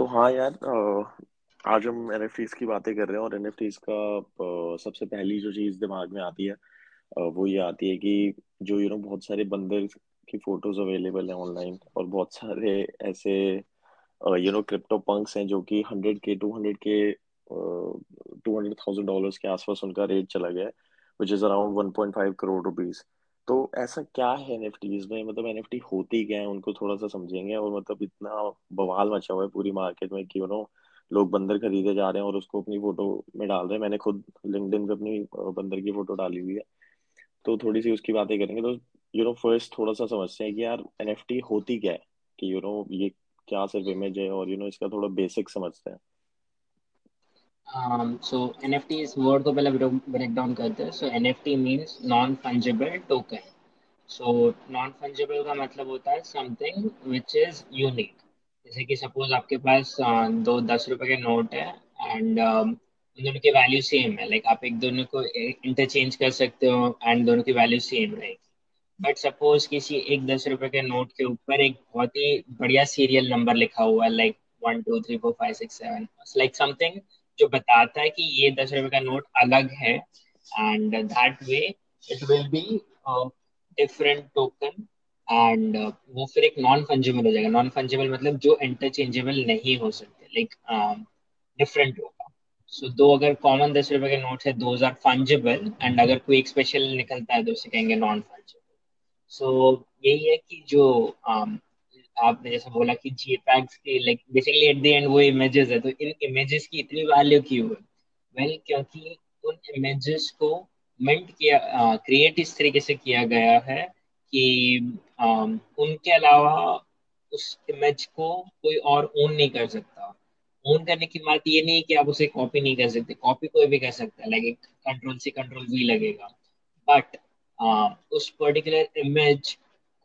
तो हाँ यार आज हम एनएफटीज की बातें कर रहे हैं और एनएफटीज का सबसे पहली जो चीज़ दिमाग में आती है वो ये आती है कि जो यू नो बहुत सारे बंदर की फ़ोटोज़ अवेलेबल हैं ऑनलाइन और बहुत सारे ऐसे यू नो क्रिप्टो पंक्स हैं जो कि हंड्रेड के टू हंड्रेड के टू हंड्रेड थाउज़ेंड डॉलर्स के आसपास उनका रेट चला गया है which is around one point five crore rupees तो ऐसा क्या है एनएफटीज में? मतलब एनएफटी होती क्या है, उनको थोड़ा सा समझेंगे और मतलब इतना बवाल मचा हुआ है पूरी मार्केट में कि नो लोग बंदर खरीदे जा रहे हैं और उसको अपनी फ़ोटो में डाल रहे हैं। मैंने खुद लिंक्डइन पे अपनी बंदर की फ़ोटो डाली हुई है। तो थोड़ी सी उसकी बातें करेंगे। तो यू नो फ़र्स्ट थोड़ा सा समझते हैं कि यार एनएफटी होती क्या है? कि यू नो ये क्या सिर्फ़ इमेज है और यू नो इसका थोड़ा बेसिक समझते हैं। Um, so NFT इस वर्ड को पहले ब्रेक डाउन करते हैं। So NFT means non fungible token so non fungible का मतलब होता है समथिंग विच इज़ यूनिक जैसे कि सपोज़ आपके पास अ, दो दस रुपए के नोट है उन दोनों की वैल्यू सेम है। लाइक आप एक दोनों को इंटरचेंज कर सकते हो एंड दोनों की वैल्यू सेम रहेगी। बट सपोज़ किसी एक दस रुपए के नोट के ऊपर एक बहुत ही बढ़िया सीरियल नंबर लिखा हुआ है like one two three four five six seven like something जो बताता है कि ये दस रुपए का नोट अलग है and that way it will be different token and वो फिर एक नॉन फंजिबल हो जाएगा। नॉन फंजिबल मतलब जो इंटरचेंजेबल नहीं हो सकते लाइक डिफरेंट होगा। सो दो अगर कॉमन दस रुपए के नोट है दोज आर फंजिबल एंड अगर कोई एक स्पेशल निकलता है तो उसे कहेंगे नॉन फंजेबल सो यही है कि जो um, आपने जैसे बोला कि JPEGs की like basically at the end वो इमेजेस है तो इन इमेजेस की इतनी वैल्यू क्यों है? वेल क्योंकि उन इमेजेस को मिंट किया क्रिएट इस तरीके से किया गया है कि um, उनके अलावा उस इमेज को कोई और ओन नहीं कर सकता। ओन करने की बात ये नहीं है कि आप उसे कॉपी नहीं कर सकते। कॉपी कोई भी कर सकता है like control C control V लगेगा। बट उस पर्टिकुलर इमेज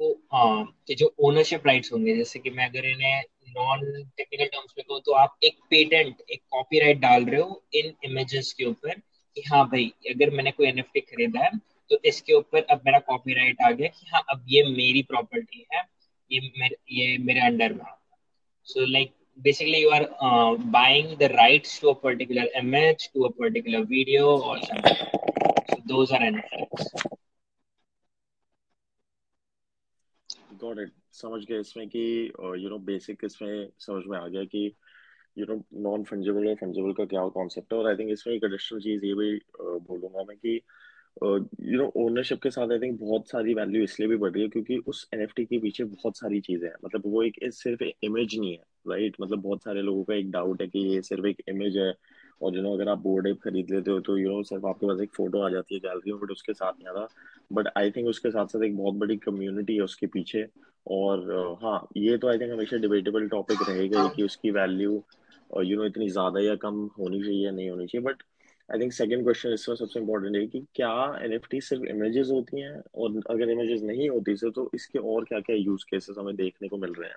को अ, के जो ओनरशिप राइट्स होंगे जैसे कि मैं अगर इन्हें नॉन टेक्निकल टर्म्स में कहूँ तो आप एक पेटेंट एक कॉपीराइट डाल रहे हो इन इमेजेस के ऊपर कि हाँ भाई अगर मैंने कोई एनएफटी खरीदा है तो इसके ऊपर अब मेरा कॉपीराइट आ गया कि हाँ अब ये मेरी प्रॉपर्टी है ये मेरे ये मेरे अंडर में so like basically you are uh, buying the rights to a particular image to a particular video or something. So those are nfts got it समझ गए इसमें कि यू नो बेसिक इसमें समझ में आ गया कि यू नो नॉन फंजिबल और फंजिबल का क्या कॉन्सेप्ट है? और आई थिंक इसमें एक एडिशनल चीज़ ये भी बोलूँगा मैं कि यू नो ओनरशिप के साथ आई थिंक बहुत सारी वैल्यू इसलिए भी बढ़ रही है क्योंकि उस एनएफटी के पीछे बहुत सारी चीज़ें हैं। मतलब वो एक, सिर्फ़ इमेज नहीं है राइट मतलब बहुत सारे लोगों का एक डाउट है कि ये सिर्फ़ एक इमेज है और यू नो अगर आप बोर्ड एप खरीद लेते हो तो यू नो सिर्फ़ आपके पास एक फ़ोटो आ जाती है गैलरी में बट उसके साथ नहीं आता। बट आई थिंक उसके साथ साथ एक बहुत बड़ी कम्युनिटी है उसके पीछे। और uh, हाँ ये तो आई थिंक हमेशा डिबेटेबल टॉपिक रहेगा कि उसकी वैल्यू यू नो इतनी ज़्यादा या कम होनी चाहिए या नहीं होनी चाहिए। But I think second question इसमें सबसे इम्पोर्टेंट है कि क्या एनएफटी सिर्फ़ इमेजेस होती हैं? और अगर इमेजेस नहीं होती सर तो इसके और क्या क्या यूज़ केसेस हमें देखने को मिल रहे हैं?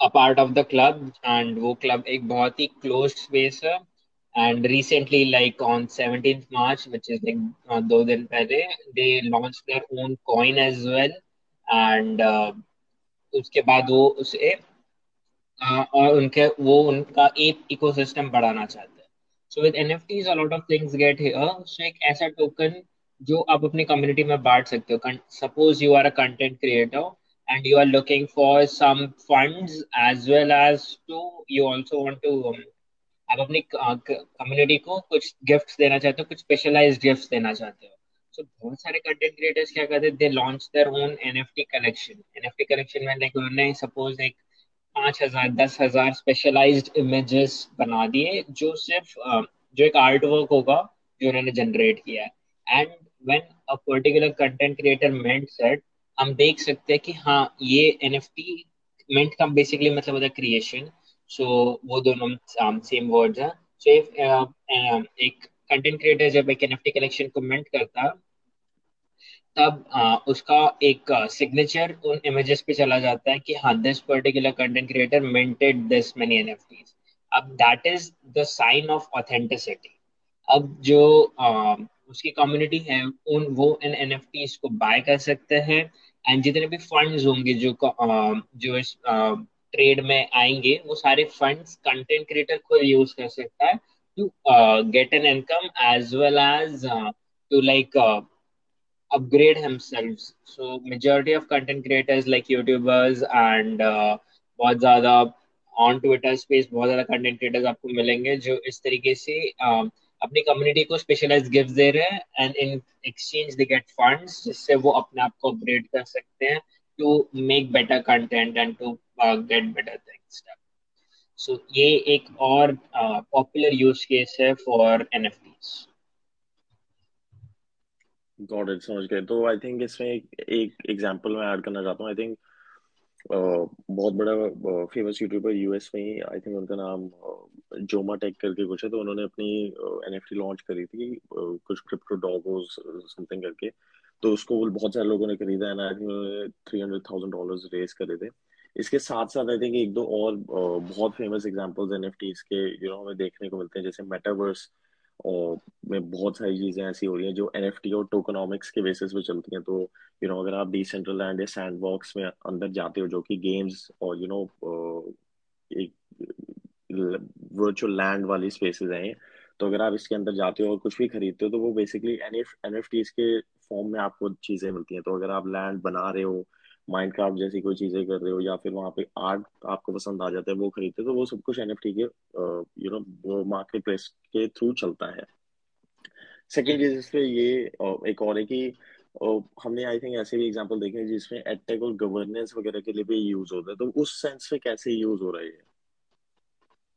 a part of the club and वो club एक बहुत ही closed space है and recently like on 17th March which is like uh, दो दिन पहले they launched their own coin as well and uh, उसके बाद वो उसे uh, और उनके वो उनका एक इकोसिस्टम बढ़ाना चाहते हैं। So with NFTs a lot of things get here so एक ऐसा टोकन जो आप अपनी कम्युनिटी में बांट सकते हो। Suppose you are a content creator and you are looking for some funds as well as to you also want to um, आप अपनी कम्युनिटी को कुछ गिफ्ट्स देना चाहते हो कुछ स्पेशलाइज्ड गिफ्ट्स देना चाहते हो। सो बहुत सारे कंटेंट क्रिएटर्स क्या करते हैं they launch their own NFT collection NFT collection में लाइक उन्होंने सपोज़ एक पाँच हज़ार दस हज़ार स्पेशलाइज्ड इमेजेस बना दिए जो सिर्फ़ अ, जो एक आर्ट वर्क होगा जो उन्होंने जनरेट किया है। And when a particular content creator mint set हम देख सकते हैं कि हाँ ये एनएफटी मिंट का बेसिकली मतलब होता है क्रिएशन सो वो दोनों सेम वर्ड्स हैं. सो इफ़ एक कंटेंट क्रिएटर जब एक एनएफटी कलेक्शन को मिंट करता तब आ, उसका एक सिग्नेचर उन इमेजेस पे चला जाता है कि हाँ this particular content creator minted this many NFTs अब that is the sign of authenticity अब जो आ, उसकी कम्युनिटी है उन वो इन एनएफटीज को बाय कर सकते हैं। एंड जितने भी फंड्स होंगे जो जो इस ट्रेड में आएँगे वो सारे फंड्स कंटेंट क्रिएटर को यूज़ कर सकता है to get an income as well as to like themselves. So majority of content creators like YouTubers and uh, बहुत ज़्यादा ऑन ट्विटर स्पेस बहुत ज़्यादा कंटेंट क्रिएटर्स आपको मिलेंगे जो इस तरीके से uh, अपनी कम्युनिटी को स्पेशलाइज गिफ्ट दे रहे हैं and in exchange they get funds जिससे वो अपने आप को अपग्रेड कर सकते हैं to make better content and to get better things so ये एक और पॉपुलर यूज़ केस है फॉर एनएफटीज गॉट इट समझ गए। तो आई थिंक इसमें एक एग्जांपल मैं ऐड करना चाहता हूँ। आई थिंक बहुत बड़ा फ़ेमस यूट्यूबर यूएस में ही आई थिंक उनका नाम जोमा टेक करके कुछ है तो उन्होंने अपनी एनएफटी लॉन्च करी थी कुछ क्रिप्टो डॉगोस समथिंग करके। तो उसको बहुत सारे लोगों ने खरीदा है I think three hundred thousand dollar raise करे थे। इसके साथ साथ आई थिंक एक दो और बहुत फ़ेमस एग्जांपल्स एनएफटीज के यू नो हमें देखने को मिलते हैं, जैसे मेटावर्स और में बहुत सारी चीज़ें ऐसी हो रही हैं जो एनएफटी और टोकनॉमिक्स के बेसिस पे चलती हैं। तो यू नो अगर आप डिसेंट्रलैंड या सैंड बॉक्स में अंदर जाते हो, जो कि गेम्स और यू नो एक वर्चुअल लैंड वाली स्पेसेस हैं तो अगर आप इसके अंदर जाते हो और कुछ भी खरीदते हो तो वो बेसिकली एन एफ़ के फॉर्म में आपको चीज़ें मिलती हैं। तो अगर आप लैंड बना रहे हो माइनक्राफ्ट जैसी कोई चीज़ें कर रहे हो या फिर वहाँ पे आर्ट आपको पसंद आ जाता है, वो खरीदते तो वो सब कुछ एनएफटी के यू नो वो मार्केट प्लेस के थ्रू चलता है। सेकेंड चीज़ इस पे ये एक और है कि हमने आई थिंक ऐसे भी एग्जांपल देखे हैं जिसमें एडटेक और गवर्नेंस वगैरह के लिए भी यूज़ होता है। तो उस सेंस में कैसे यूज़ हो रहा है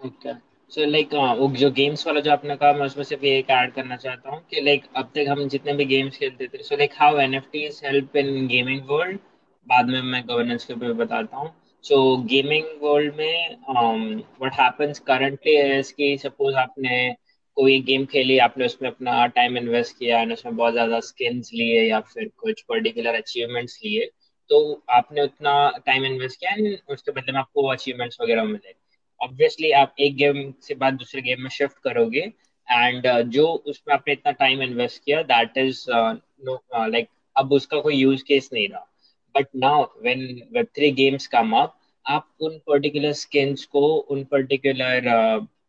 ओके सो लाइक वो जो गेम्स वाला जो आपने कहा, मैं उसमें सिर्फ़ एक ऐड करना चाहता हूँ कि लाइक अब तक हम जितने भी गेम्स खेलते थे so like how NFTs help in gaming world बाद में मैं गवर्नेंस के ऊपर बताता हूँ। सो गेमिंग वर्ल्ड में व्हाट हैपेंस करंटली है कि सपोज़ आपने कोई गेम खेली आपने उसमें अपना टाइम इन्वेस्ट किया एंड उसमें बहुत ज़्यादा स्किन्स लिए या फिर कुछ पर्टिकुलर अचीवमेंट्स लिए तो आपने उतना टाइम इन्वेस्ट किया एंड उसके बदले में आपको अचीवमेंट्स वगैरह मिले। ऑब्वियसली आप एक गेम से बाद दूसरे गेम में शिफ्ट करोगे एंड uh, जो उसमें आपने इतना टाइम इन्वेस्ट किया दैट इज़ नो लाइक अब उसका कोई यूज़ केस नहीं रहा। But now when web three games come up आप उन पर्टिकुलर स्किन्स को, उन पर्टिकुलर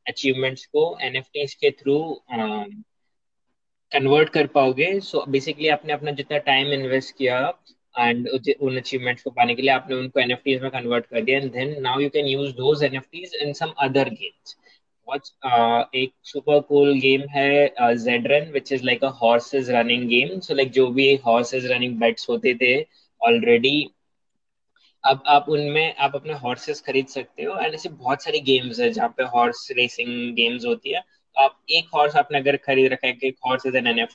अचीवमेंट्स को एन के थ्रू कन्वर्ट कर पाओगे। सो बेसिकली आपने अपना जितना टाइम इन्वेस्ट किया एंड उन अचीवमेंट्स को पाने के लिए आपने उनको एन में कन्वर्ट कर दिया। And then now you can use those N in some other games एक सुपर कूल गेम है Zed Run which is like a horses running game so like जो भी हॉर्सेस रनिंग बेट्स होते थे already अब आप उनमें आप अपने हॉर्सेस खरीद सकते हो एंड ऐसे बहुत सारी गेम्स है जहाँ पे हॉर्स रेसिंग गेम्स होती है। तो आप एक हॉर्स आपने अगर खरीद रखा है कि एक horse is N N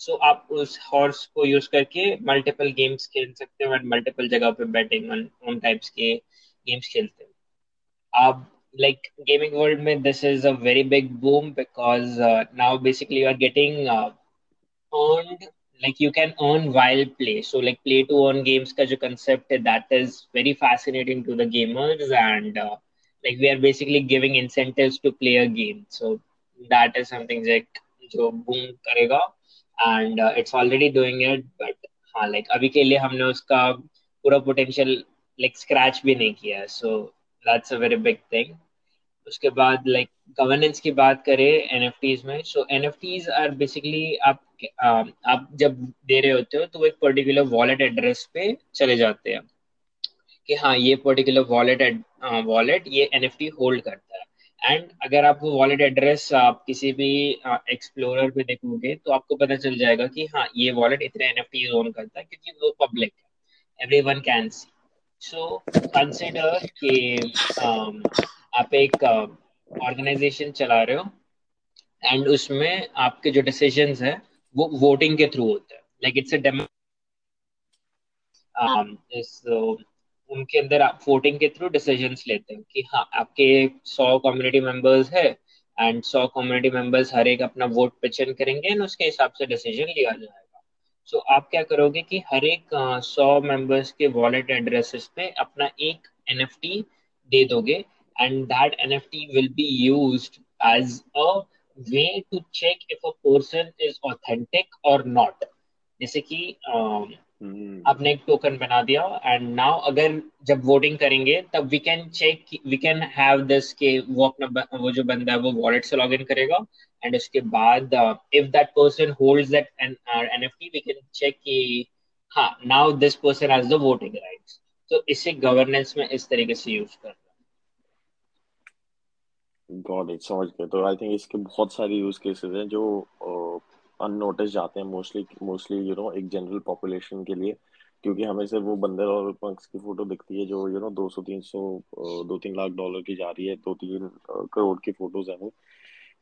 so आप उस हॉर्स को यूज़ करके मल्टीपल गेम्स खेल सकते हो एंड मल्टीपल जगह पे बैटिंग उन टाइप्स के गेम्स खेलते हो। आप like gaming world में this is a very big boom because uh, now basically you are getting uh, like you can earn while play so like play to earn games ka jo concept hai, that is very fascinating to the gamers and uh, like we are basically giving incentives to play a game so that is something like जो boom करेगा and uh, it's already doing it but हाँ like अभी के लिए हमने उसका पूरा potential like scratch भी नहीं किया so that's a very big thing उसके बाद लाइक गवर्नेंस की बात करें एन में सो एन आर बेसिकली आप आप जब दे रहे होते हो तो वो एक पर्टिकुलर वॉलेट एड्रेस पे चले जाते हैं। कि हाँ ये पर्टिकुलर वॉलेट वॉलेट ये एनएफटी होल्ड करता है। एंड अगर आप वो वॉलेट एड्रेस आप किसी भी एक्सप्लोरर पे देखोगे तो आपको पता चल जाएगा कि हाँ ये वॉलेट इतने एन एफ़ ओन करता है क्योंकि वो पब्लिक है। Everyone can see so consider कि आप एक ऑर्गेनाइजेशन चला रहे हो। एंड उसमें आपके जो डिसीज़न है वो वोटिंग के थ्रू होते हैं. लाइक इट्स अ उनके अंदर आप वोटिंग के थ्रू डिसीजंस लेते हो कि हाँ आपके सौ कम्युनिटी मेंबर्स है एंड सौ कम्युनिटी मेंबर्स हर एक अपना वोट पिचन करेंगे एंड उसके हिसाब से डिसीज़न लिया जाएगा. सो so, आप क्या करोगे कि हर एक सौ मेंबर्स के वॉलेट एड्रेसेस पे अपना एक एनएफटी दे दोगे and that NFT will be used as a way to check if a person is authentic और नॉट जैसे कि हम्म आपने एक टोकन बना दिया एंड नाउ अगर जब वोटिंग करेंगे तब we can check we can have this के वो अपना वो जो बंदा है वो वॉलेट से लॉग इन करेगा एंड उसके बाद if that person holds that NFT we can check कि हाँ now this person has the voting rights तो इसे गवर्नेंस में इस तरीके से यूज़ कर। गॉट इट समझ गए तो आई थिंक इसके बहुत सारे यूज़ केसेस हैं जो अननोटिस uh, जाते हैं मोस्टली मोस्टली यू नो एक जनरल पॉपुलेशन के लिए। क्योंकि हमें सिर्फ़ वो बंदर और पंक्स की फ़ोटो दिखती है जो यू नो दो सौ तीन सौ दो तीन लाख डॉलर की जा रही है दो तीन करोड़ की फ़ोटोज़ है वो।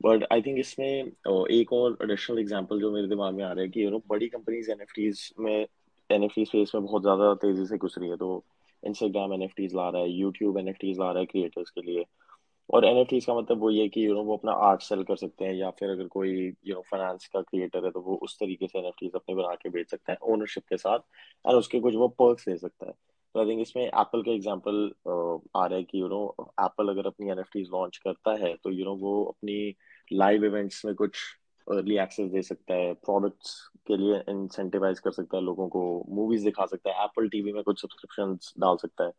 बट आई थिंक इसमें एक और एडिशनल एग्जांपल जो मेरे दिमाग में आ रहा है कि यू नो बड़ी कंपनीज़ एनएफटीज में एनएफटी स्पेस में बहुत ज़्यादा तेज़ी से घुस रही है। तो इंस्टाग्राम एनएफटीज ला रहा है यूट्यूब एनएफटीज ला रहा है क्रिएटर्स के लिए। और एनएफटीज का मतलब वो ये कि यू नो वो अपना आर्ट सेल कर सकते हैं या फिर अगर कोई यू नो फाइनेंस का क्रिएटर है तो वो उस तरीके से एनएफटीज अपने बना के बेच सकता है ओनरशिप के साथ और उसके कुछ वो पर्क्स ले सकता है। तो आई थिंक इसमें एप्पल का एग्जांपल आ रहा है कि यू नो एप्पल अगर अपनी एनएफटीज लॉन्च करता है तो यू नो वो अपनी लाइव इवेंट्स में कुछ अर्ली एक्सेस दे सकता है प्रोडक्ट्स के लिए इंसेंटिवाइज कर सकता है, लोगों को मूवीज़ दिखा सकता है एप्पल टीवी में कुछ सब्सक्रिप्शन डाल सकता है।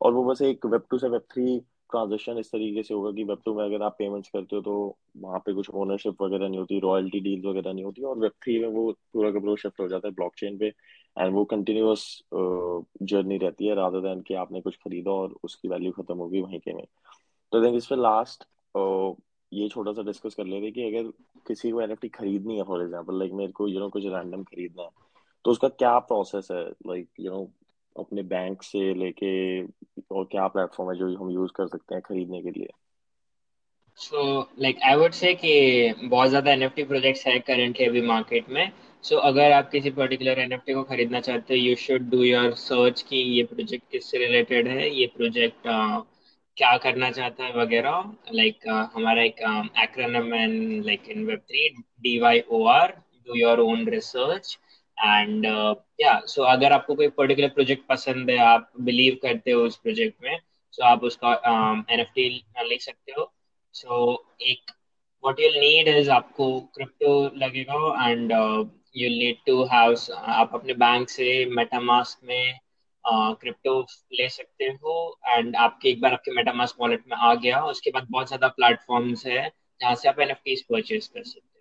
और वो बस एक वेब टू से वेब थ्री ट्रांजेक्शन इस तरीके से होगा कि वेब टू में अगर आप पेमेंट्स करते हो तो वहाँ पे कुछ ओनरशिप वगैरह नहीं होती रॉयल्टी डील्स वगैरह नहीं होती और वेब थ्री में वो पूरा का पूरा शिफ्ट हो जाता है ब्लॉकचेन पे एंड वो कंटिन्यूअस जर्नी रहती है रादर देन कि आपने कुछ खरीदा और उसकी वैल्यू खत्म होगी वहीं के में। तो थिंक इस पर लास्ट ये छोटा सा डिस्कस कर लेते कि अगर किसी को एनएफटी खरीदनी है फॉर एग्जांपल लाइक मेरे को यू नो कुछ रैंडम खरीदना है तो उसका क्या प्रोसेस है? लाइक यू नो अपने बैंक से लेके और क्या प्लेटफॉर्म है जो हम यूज़ कर सकते हैं खरीदने के लिए? So like I would say कि बहुत ज़्यादा एनएफटी प्रोजेक्ट्स है करंटली अभी मार्केट में। सो so, अगर आप किसी पर्टिकुलर एनएफटी को खरीदना चाहते हो you should do your search कि ये प्रोजेक्ट किससे रिलेटेड है ये प्रोजेक्ट uh, क्या करना चाहता है वगैरह। लाइक like, uh, हमारा एक acronym and like in web three D Y O R do your own research and या सो अगर आपको कोई पर्टिकुलर प्रोजेक्ट पसंद है आप बिलीव करते हो उस प्रोजेक्ट में सो so आप उसका एन एफ़ टी ले सकते हो। सो so, एक what you'll need is आपको क्रिप्टो लगेगा and you need to have आप अपने बैंक से मेटामास्क में क्रिप्टो uh, ले सकते हो। एंड आपके एक बार आपके मेटामास्क वॉलेट में आ गया उसके बाद बहुत ज़्यादा प्लेटफॉर्म्स है जहाँ से आप एन परचेज कर सकते हो।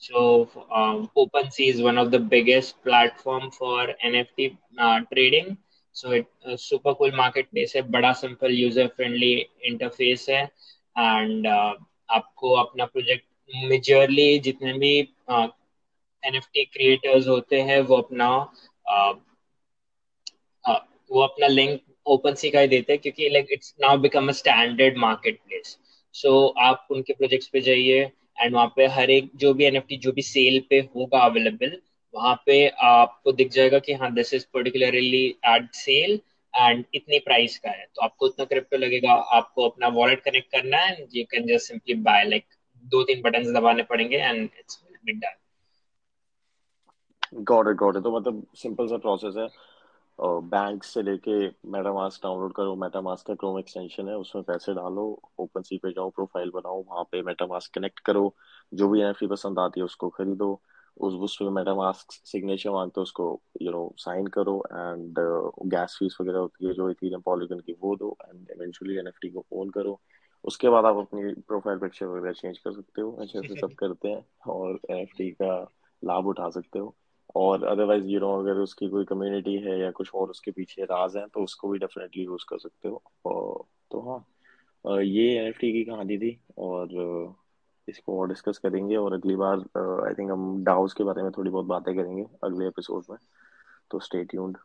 So um, OpenSea is one of the biggest platform for NFT uh, trading. So it uh, super cool marketplace है बड़ा simple user friendly interface है and uh, आपको अपना प्रोजेक्ट मेजरली जितने भी uh, NFT क्रिएटर्स होते हैं वो अपना uh, uh, वो अपना लिंक ओपन सी का ही देते हैं क्योंकि like it's now become a standard marketplace so आप उनके प्रोजेक्ट्स पे जाइए एंड वहाँ पे हर एक जो भी एनएफटी जो भी सेल पे होगा अवेलेबल वहाँ पे आपको दिख जाएगा कि हाँ this is particularly at sale and इतनी प्राइस का है। तो आपको उतना क्रिप्टो लगेगा, आपको अपना वॉलेट कनेक्ट करना है and you can just simply buy like दो तीन बटन दबाने पड़ेंगे and it's been done got it got it तो मतलब सिंपल सा प्रोसेस है। बैंक से लेके मेटामास्क डाउनलोड करो मेटामास्क का क्रोम एक्सटेंशन है उसमें पैसे डालो ओपन सी पे जाओ प्रोफ़ाइल बनाओ वहाँ पे मेटामास्क कनेक्ट करो जो भी एनएफटी पसंद आती है उसको खरीदो उस उस पे मेटामास्क सिग्नेचर मांगते हो उसको यू नो साइन करो एंड गैस फ़ीस वगैरह होती है जो इथीरियम पॉलीगन की वो दो एंड इवेंचुअली एनएफटी को ओन करो। उसके बाद आप अपनी प्रोफ़ाइल पिक्चर वगैरह चेंज कर सकते हो अच्छे से सब करते हैं और एनएफटी का लाभ उठा सकते हो। और अदरवाइज़ यू नो अगर उसकी कोई कम्युनिटी है या कुछ और उसके पीछे राज हैं तो उसको भी डेफिनेटली यूज़ कर सकते हो। तो हाँ ये एनएफटी की कहानी थी और इसको और डिस्कस करेंगे और अगली बार आई थिंक हम डाउस के बारे में थोड़ी बहुत बातें करेंगे अगले एपिसोड में। तो स्टे ट्यून्ड